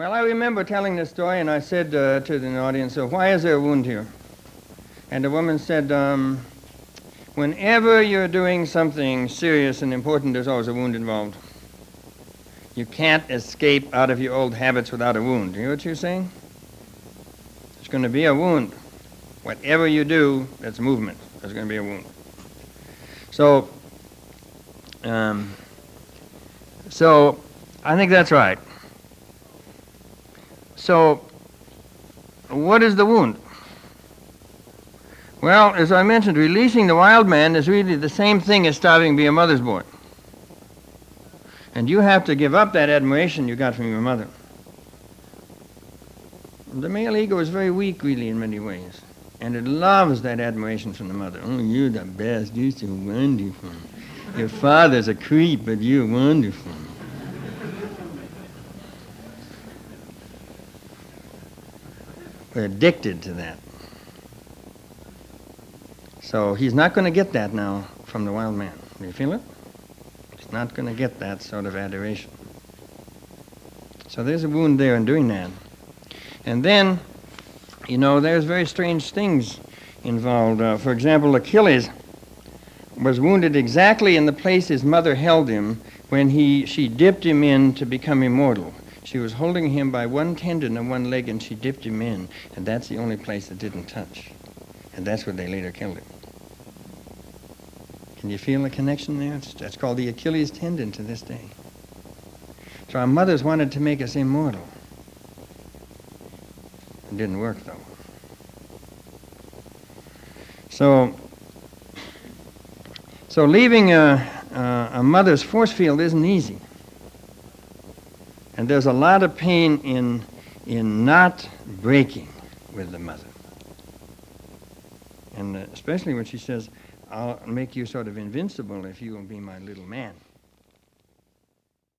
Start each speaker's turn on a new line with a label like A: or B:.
A: Well, I remember telling this story, and I said uh, to the audience, so why is there a wound here? And the woman said, um, whenever you're doing something serious and important, there's always a wound involved. You can't escape out of your old habits without a wound. You know what you're saying? There's going to be a wound. Whatever you do, that's movement. There's going to be a wound. So, um, so I think that's right. So, what is the wound? Well, as I mentioned, releasing the wild man is really the same thing as starving to be a mother's boy. And you have to give up that admiration you got from your mother. The male ego is very weak, really, in many ways. And it loves that admiration from the mother. Oh, you're the best. You're so wonderful. Your father's a creep, but you're wonderful. We're addicted to that. So he's not going to get that now from the wild man. Do you feel it? He's not going to get that sort of adoration. So there's a wound there in doing that. And then, you know, there's very strange things involved. Uh, for example, Achilles was wounded exactly in the place his mother held him when he, she dipped him in to become immortal. She was holding him by one tendon and one leg, and she dipped him in, and that's the only place that didn't touch. And that's where they later killed him. Can you feel the connection there? It's, that's called the Achilles tendon to this day. So our mothers wanted to make us immortal. It didn't work, though. So, so leaving a, a, a mother's force field isn't easy. And there's a lot of pain in, in not breaking with the mother. And uh, especially when she says, I'll make you sort of invincible if you will be my little man.